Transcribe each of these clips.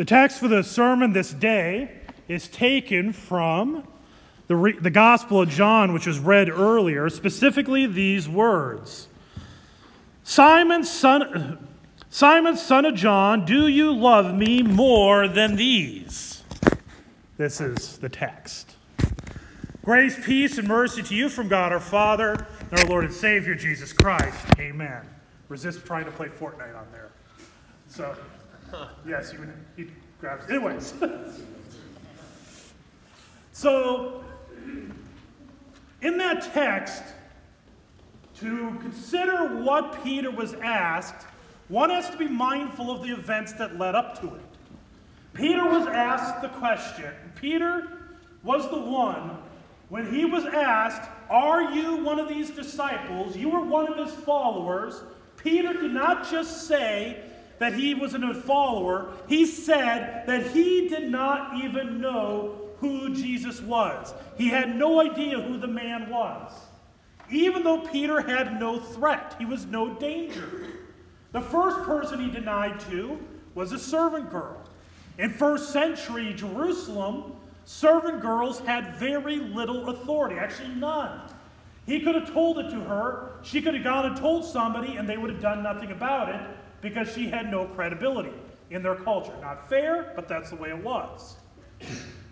The text for the sermon this day is taken from the, re- the Gospel of John, which was read earlier, specifically these words Simon, son, Simon, son of John, do you love me more than these? This is the text. Grace, peace, and mercy to you from God our Father and our Lord and Savior Jesus Christ. Amen. Resist trying to play Fortnite on there. So. Yes, you would. He grabs. Anyways. so, in that text, to consider what Peter was asked, one has to be mindful of the events that led up to it. Peter was asked the question. Peter was the one when he was asked, Are you one of these disciples? You were one of his followers. Peter did not just say, that he was a follower, he said that he did not even know who Jesus was. He had no idea who the man was. Even though Peter had no threat, he was no danger. The first person he denied to was a servant girl. In first century Jerusalem, servant girls had very little authority, actually none. He could have told it to her, she could have gone and told somebody, and they would have done nothing about it because she had no credibility in their culture. Not fair, but that's the way it was.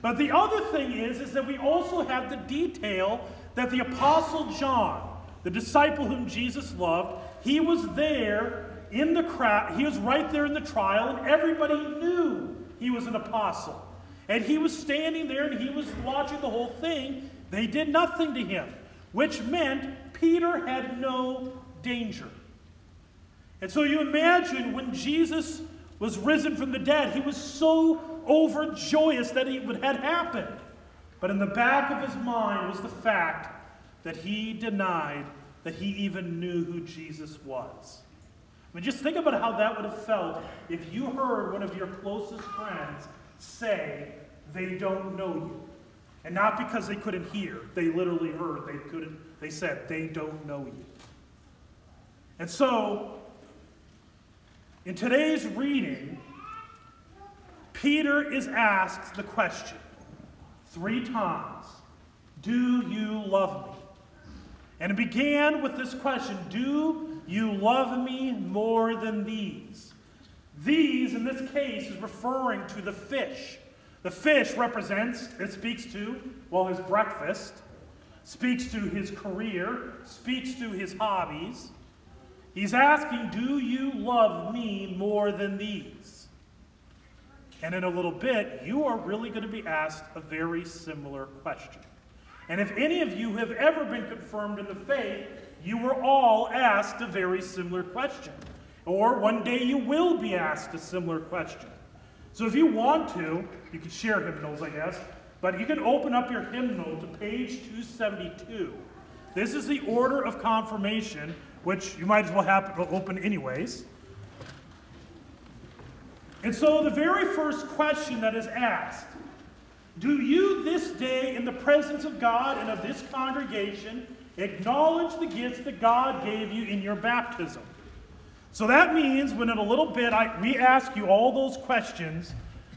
But the other thing is, is that we also have the detail that the Apostle John, the disciple whom Jesus loved, he was there in the crowd, he was right there in the trial, and everybody knew he was an apostle. And he was standing there and he was watching the whole thing. They did nothing to him, which meant Peter had no danger. And so you imagine when Jesus was risen from the dead, he was so overjoyous that it had happened. But in the back of his mind was the fact that he denied that he even knew who Jesus was. I mean, just think about how that would have felt if you heard one of your closest friends say they don't know you. And not because they couldn't hear, they literally heard, they couldn't, they said they don't know you. And so in today's reading, Peter is asked the question three times Do you love me? And it began with this question Do you love me more than these? These, in this case, is referring to the fish. The fish represents, it speaks to, well, his breakfast, speaks to his career, speaks to his hobbies. He's asking, Do you love me more than these? And in a little bit, you are really going to be asked a very similar question. And if any of you have ever been confirmed in the faith, you were all asked a very similar question. Or one day you will be asked a similar question. So if you want to, you can share hymnals, I guess, but you can open up your hymnal to page 272. This is the order of confirmation which you might as well have open anyways. And so the very first question that is asked Do you this day, in the presence of God and of this congregation, acknowledge the gifts that God gave you in your baptism? So that means when in a little bit I, we ask you all those questions,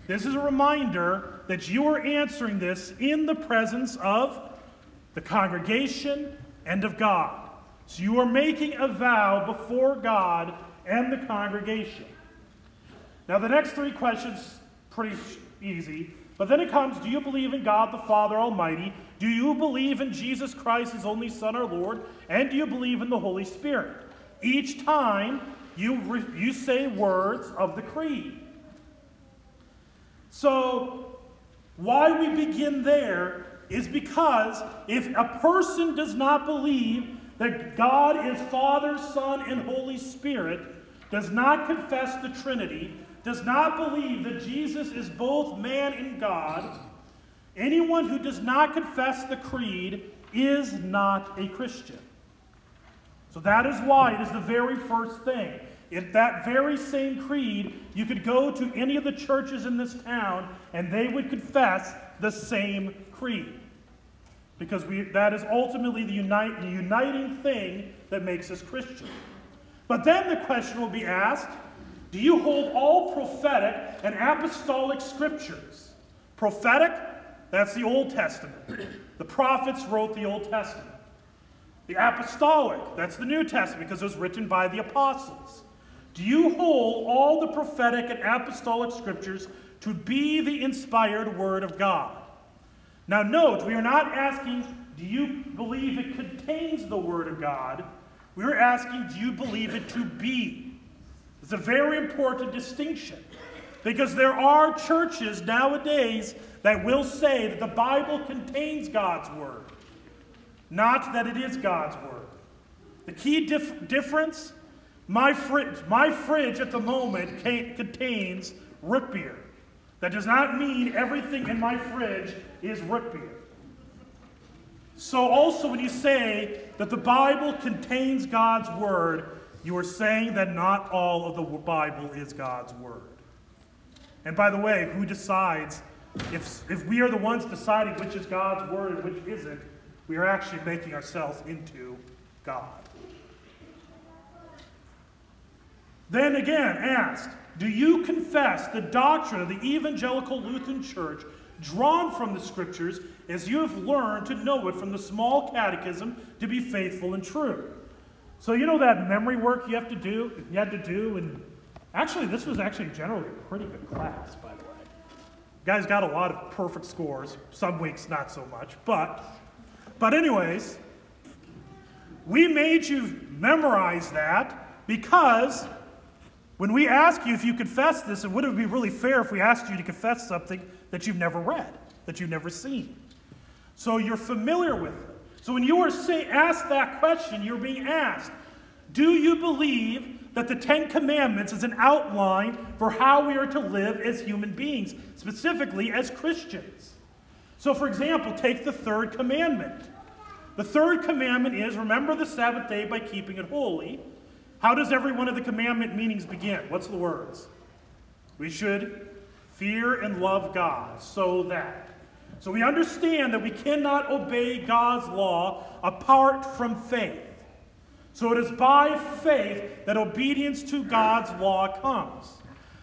this is a reminder that you are answering this in the presence of the congregation and of God. So you are making a vow before God and the congregation. Now, the next three questions, pretty easy. But then it comes Do you believe in God the Father Almighty? Do you believe in Jesus Christ, his only Son, our Lord? And do you believe in the Holy Spirit? Each time you, re- you say words of the creed. So, why we begin there is because if a person does not believe that God is Father, Son, and Holy Spirit, does not confess the Trinity, does not believe that Jesus is both man and God, anyone who does not confess the creed is not a Christian. So that is why it is the very first thing. If that very same creed, you could go to any of the churches in this town and they would confess the same creed because we, that is ultimately the, unite, the uniting thing that makes us Christian. But then the question will be asked Do you hold all prophetic and apostolic scriptures? Prophetic, that's the Old Testament. The prophets wrote the Old Testament. The apostolic, that's the New Testament because it was written by the apostles. Do you hold all the prophetic and apostolic scriptures to be the inspired word of God? Now, note, we are not asking, do you believe it contains the word of God? We are asking, do you believe it to be? It's a very important distinction because there are churches nowadays that will say that the Bible contains God's word, not that it is God's word. The key dif- difference my my fridge at the moment contains root beer. That does not mean everything in my fridge is root beer. So, also, when you say that the Bible contains God's word, you are saying that not all of the Bible is God's word. And by the way, who decides if, if we are the ones deciding which is God's word and which isn't, we are actually making ourselves into God. Then again, asked, Do you confess the doctrine of the evangelical Lutheran Church drawn from the scriptures as you have learned to know it from the small catechism to be faithful and true? So, you know that memory work you have to do, you had to do, and actually, this was actually generally a pretty good class, by the way. Guys got a lot of perfect scores, some weeks not so much, but, but anyways, we made you memorize that because when we ask you if you confess this, it wouldn't be really fair if we asked you to confess something that you've never read, that you've never seen. So you're familiar with it. So when you are say, asked that question, you're being asked, do you believe that the Ten Commandments is an outline for how we are to live as human beings, specifically as Christians? So, for example, take the third commandment. The third commandment is remember the Sabbath day by keeping it holy. How does every one of the commandment meanings begin? What's the words? We should fear and love God so that. So we understand that we cannot obey God's law apart from faith. So it is by faith that obedience to God's law comes.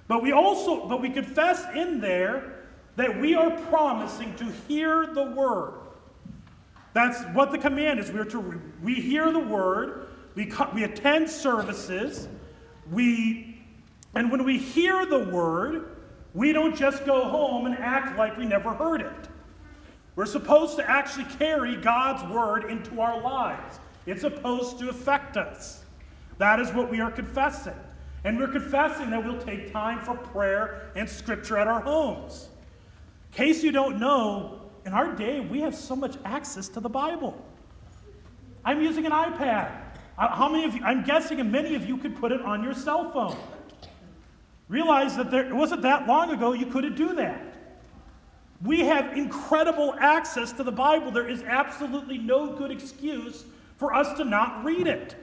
But we also but we confess in there that we are promising to hear the word. That's what the command is. We are to we hear the word we, we attend services, we, and when we hear the word, we don't just go home and act like we never heard it. We're supposed to actually carry God's word into our lives. It's supposed to affect us. That is what we are confessing. And we're confessing that we'll take time for prayer and scripture at our homes. In case you don't know, in our day, we have so much access to the Bible. I'm using an iPad. How many of you, I'm guessing many of you could put it on your cell phone. Realize that there, it wasn't that long ago you couldn't do that. We have incredible access to the Bible. There is absolutely no good excuse for us to not read it.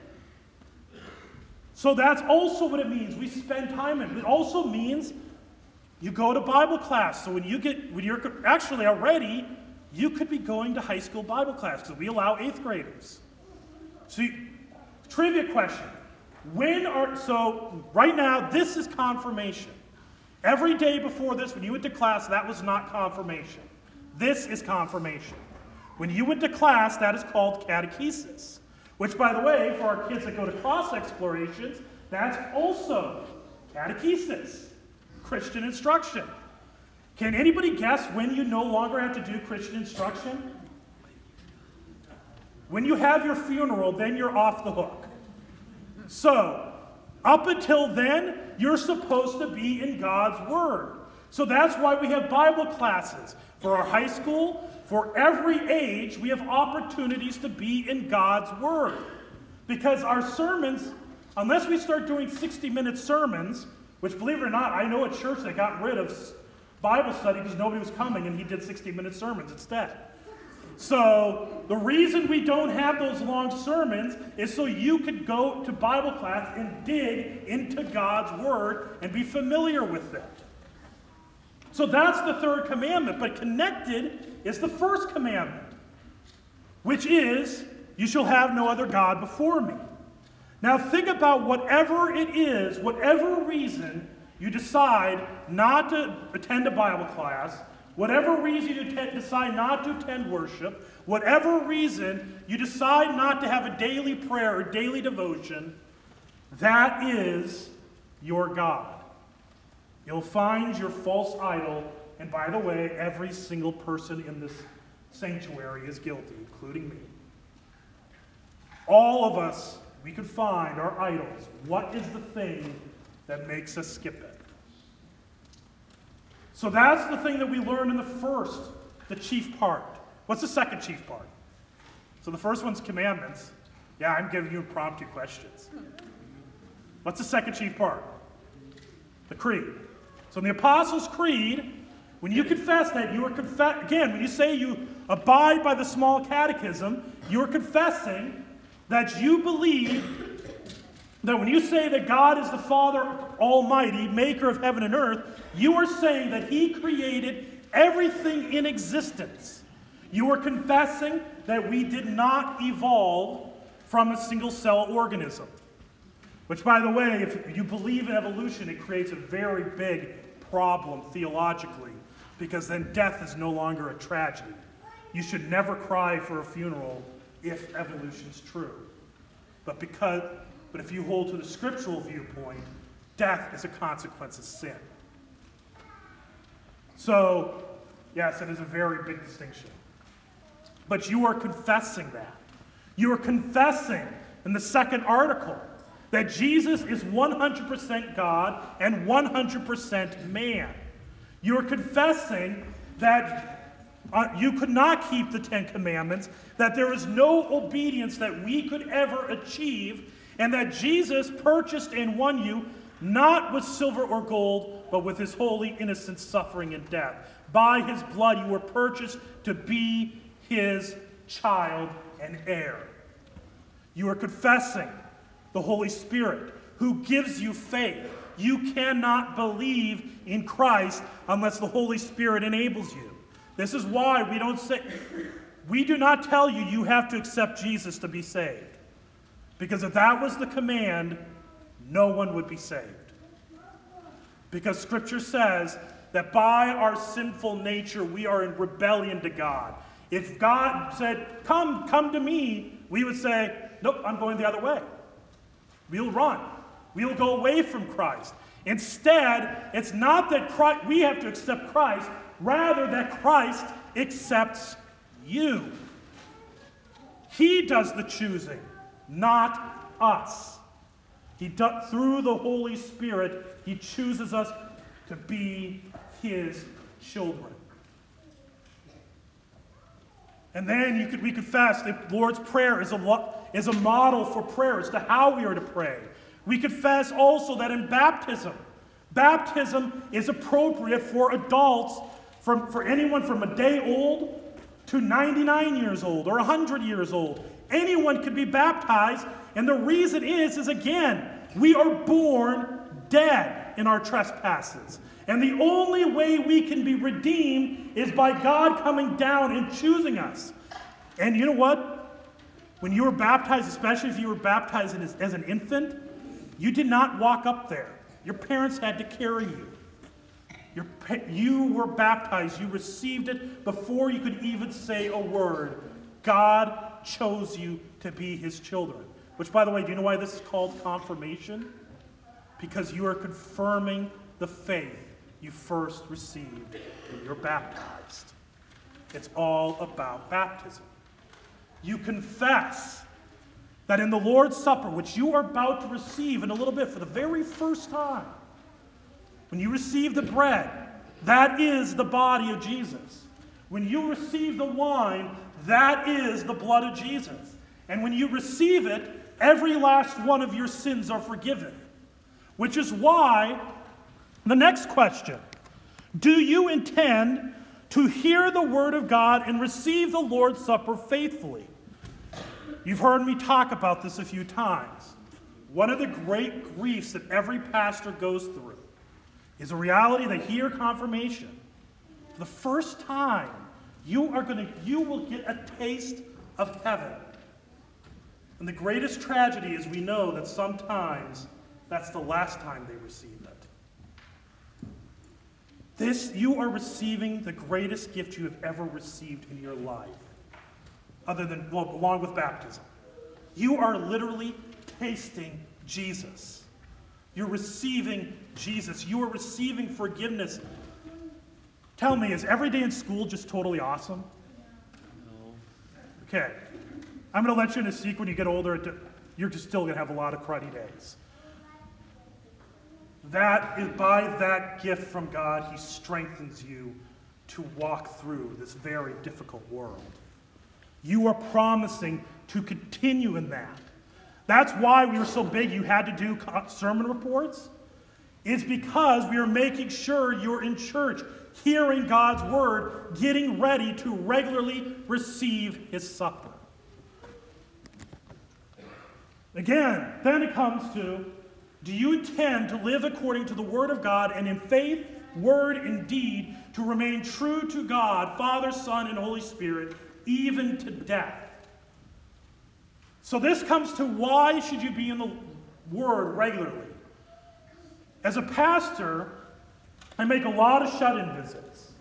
So that's also what it means. We spend time in it. It also means you go to Bible class. So when you get, when you're actually already, you could be going to high school Bible class because we allow eighth graders. So you, Trivia question. When are, so right now, this is confirmation. Every day before this, when you went to class, that was not confirmation. This is confirmation. When you went to class, that is called catechesis, which, by the way, for our kids that go to cross explorations, that's also catechesis, Christian instruction. Can anybody guess when you no longer have to do Christian instruction? When you have your funeral, then you're off the hook. So, up until then, you're supposed to be in God's Word. So that's why we have Bible classes. For our high school, for every age, we have opportunities to be in God's Word. Because our sermons, unless we start doing 60 minute sermons, which believe it or not, I know a church that got rid of Bible study because nobody was coming and he did 60 minute sermons instead. So, the reason we don't have those long sermons is so you could go to Bible class and dig into God's Word and be familiar with it. So, that's the third commandment. But connected is the first commandment, which is, You shall have no other God before me. Now think about whatever it is, whatever reason you decide not to attend a Bible class, whatever reason you decide not to attend worship, whatever reason you decide not to have a daily prayer or daily devotion, that is your God. You'll find your false idol, and by the way, every single person in this sanctuary is guilty, including me. All of us, we could find our idols. What is the thing that makes us skip it? So that's the thing that we learn in the first, the chief part. What's the second chief part? So the first one's commandments. Yeah, I'm giving you impromptu questions. What's the second chief part? The creed. So in the Apostles' Creed, when you confess that, you are confess again, when you say you abide by the small catechism, you are confessing that you believe that when you say that God is the Father Almighty, maker of heaven and earth, you are saying that He created everything in existence. You are confessing that we did not evolve from a single cell organism. Which, by the way, if you believe in evolution, it creates a very big problem theologically, because then death is no longer a tragedy. You should never cry for a funeral if evolution's true. But because but if you hold to the scriptural viewpoint, death is a consequence of sin. So, yes, it is a very big distinction. But you are confessing that. You are confessing in the second article that Jesus is 100% God and 100% man. You are confessing that uh, you could not keep the Ten Commandments, that there is no obedience that we could ever achieve and that Jesus purchased and won you not with silver or gold, but with his holy, innocent suffering and death. By his blood you were purchased to be his child and heir. You are confessing the Holy Spirit who gives you faith. You cannot believe in Christ unless the Holy Spirit enables you. This is why we don't say, we do not tell you you have to accept Jesus to be saved. Because if that was the command, no one would be saved. Because Scripture says that by our sinful nature, we are in rebellion to God. If God said, Come, come to me, we would say, Nope, I'm going the other way. We'll run. We'll go away from Christ. Instead, it's not that Christ, we have to accept Christ, rather, that Christ accepts you. He does the choosing not us. He through the Holy Spirit, he chooses us to be his children. And then you could, we confess that Lord's Prayer is a, is a model for prayer as to how we are to pray. We confess also that in baptism, baptism is appropriate for adults, from, for anyone from a day old to 99 years old or 100 years old. Anyone could be baptized, and the reason is, is again, we are born dead in our trespasses. And the only way we can be redeemed is by God coming down and choosing us. And you know what? When you were baptized, especially if you were baptized as, as an infant, you did not walk up there. Your parents had to carry you. Your, you were baptized, you received it before you could even say a word. God chose you to be his children. Which, by the way, do you know why this is called confirmation? Because you are confirming the faith you first received when you're baptized. It's all about baptism. You confess that in the Lord's Supper, which you are about to receive in a little bit for the very first time, when you receive the bread, that is the body of Jesus. When you receive the wine, that is the blood of Jesus. And when you receive it, every last one of your sins are forgiven. Which is why the next question Do you intend to hear the word of God and receive the Lord's Supper faithfully? You've heard me talk about this a few times. One of the great griefs that every pastor goes through is a reality that here confirmation, for the first time, you are going to, you will get a taste of heaven. And the greatest tragedy is we know that sometimes that's the last time they receive it. This, you are receiving the greatest gift you have ever received in your life, other than, well, along with baptism. You are literally tasting Jesus. You're receiving Jesus. You are receiving forgiveness. Tell me, is every day in school just totally awesome? No. Okay. I'm going to let you in a secret when you get older, you're just still going to have a lot of cruddy days. That is by that gift from God, He strengthens you to walk through this very difficult world. You are promising to continue in that. That's why we were so big you had to do sermon reports. It's because we are making sure you're in church, hearing God's word, getting ready to regularly receive his supper. Again, then it comes to do you intend to live according to the word of God and in faith, word, and deed to remain true to God, Father, Son, and Holy Spirit, even to death? So this comes to why should you be in the Word regularly? As a pastor, I make a lot of shut-in visits.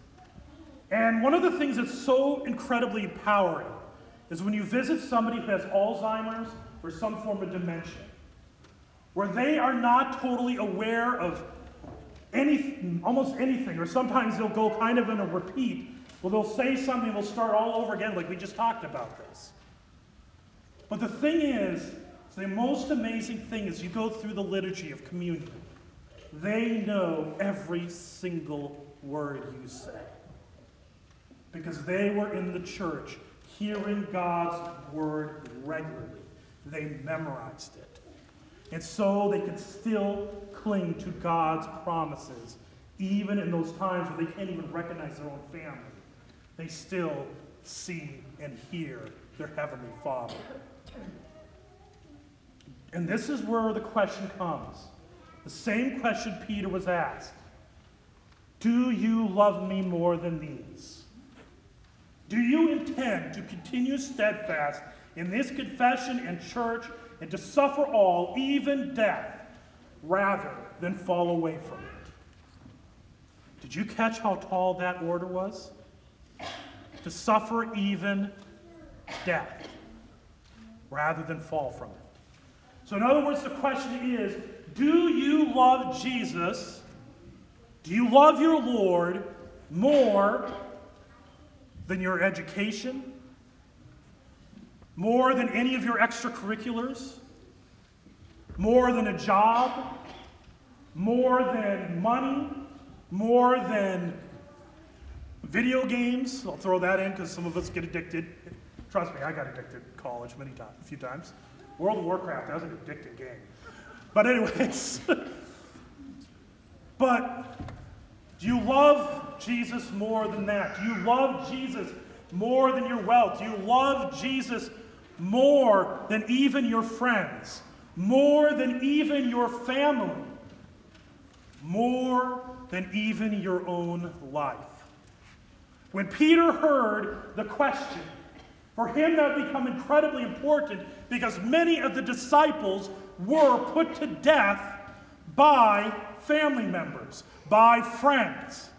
And one of the things that's so incredibly empowering is when you visit somebody who has Alzheimer's or some form of dementia, where they are not totally aware of any, almost anything, or sometimes they'll go kind of in a repeat. Well, they'll say something, they'll start all over again, like we just talked about this. But the thing is, the most amazing thing is you go through the liturgy of communion. They know every single word you say. Because they were in the church hearing God's word regularly. They memorized it. And so they could still cling to God's promises, even in those times where they can't even recognize their own family. They still see and hear their Heavenly Father. And this is where the question comes. The same question Peter was asked Do you love me more than these? Do you intend to continue steadfast in this confession and church and to suffer all, even death, rather than fall away from it? Did you catch how tall that order was? To suffer even death rather than fall from it. So, in other words, the question is do you love Jesus? Do you love your Lord more than your education? More than any of your extracurriculars? More than a job? More than money? More than video games? I'll throw that in because some of us get addicted. Trust me, I got addicted in college many times, a few times. World of Warcraft, that was an addicting game. But anyways, but do you love Jesus more than that? Do you love Jesus more than your wealth? Do you love Jesus more than even your friends? More than even your family? More than even your own life? When Peter heard the question, for him, that become incredibly important because many of the disciples were put to death by family members, by friends.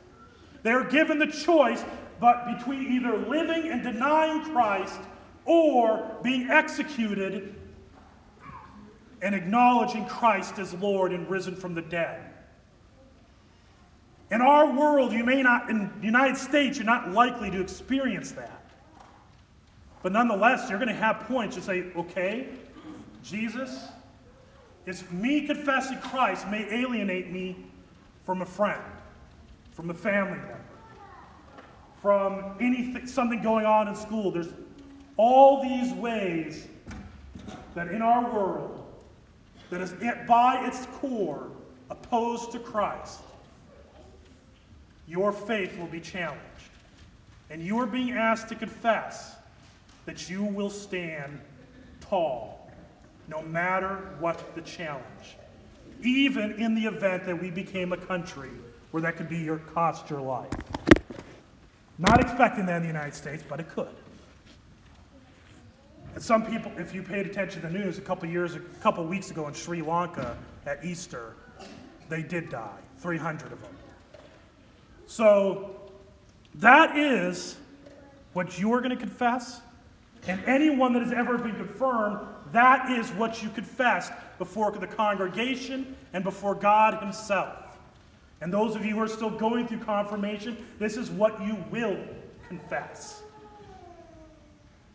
They're given the choice but between either living and denying Christ or being executed and acknowledging Christ as Lord and risen from the dead. In our world, you may not, in the United States, you're not likely to experience that. But nonetheless, you're going to have points to say, okay, Jesus, is me confessing Christ may alienate me from a friend, from a family member, from anything, something going on in school. There's all these ways that in our world, that is by its core opposed to Christ, your faith will be challenged. And you are being asked to confess that you will stand tall no matter what the challenge, even in the event that we became a country where that could be your cost your life. Not expecting that in the United States, but it could. And some people, if you paid attention to the news a couple years, a couple weeks ago in Sri Lanka at Easter, they did die, 300 of them. So that is what you're going to confess. And anyone that has ever been confirmed, that is what you confess before the congregation and before God Himself. And those of you who are still going through confirmation, this is what you will confess.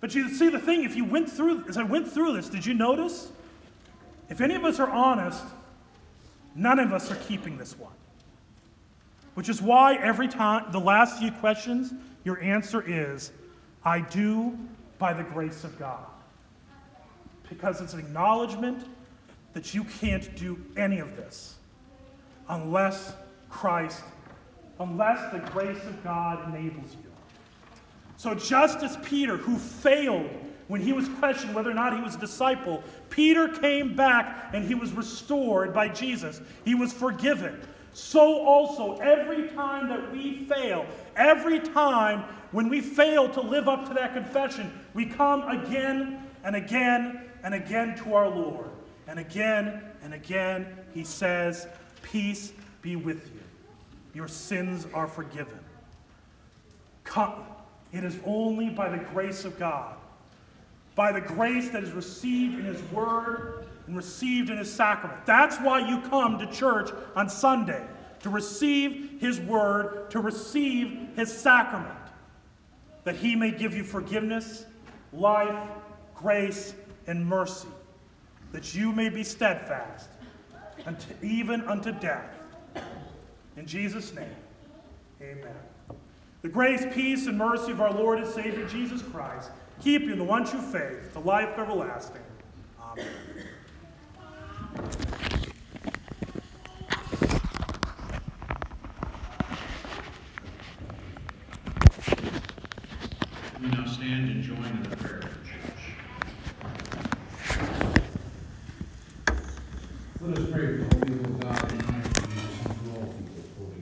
But you see the thing, if you went through, as I went through this, did you notice? If any of us are honest, none of us are keeping this one. Which is why every time, the last few questions, your answer is, I do by the grace of God. Because it's an acknowledgement that you can't do any of this unless Christ, unless the grace of God enables you. So, just as Peter, who failed when he was questioned whether or not he was a disciple, Peter came back and he was restored by Jesus. He was forgiven. So, also, every time that we fail, every time when we fail to live up to that confession, we come again and again and again to our Lord. And again and again, he says, Peace be with you. Your sins are forgiven. Come. It is only by the grace of God, by the grace that is received in His Word and received in His sacrament. That's why you come to church on Sunday, to receive His Word, to receive His sacrament, that He may give you forgiveness, life, grace, and mercy, that you may be steadfast, even unto death. In Jesus' name, amen. The grace, peace, and mercy of our Lord and Savior Jesus Christ keep you in the one true faith, the life everlasting. Amen.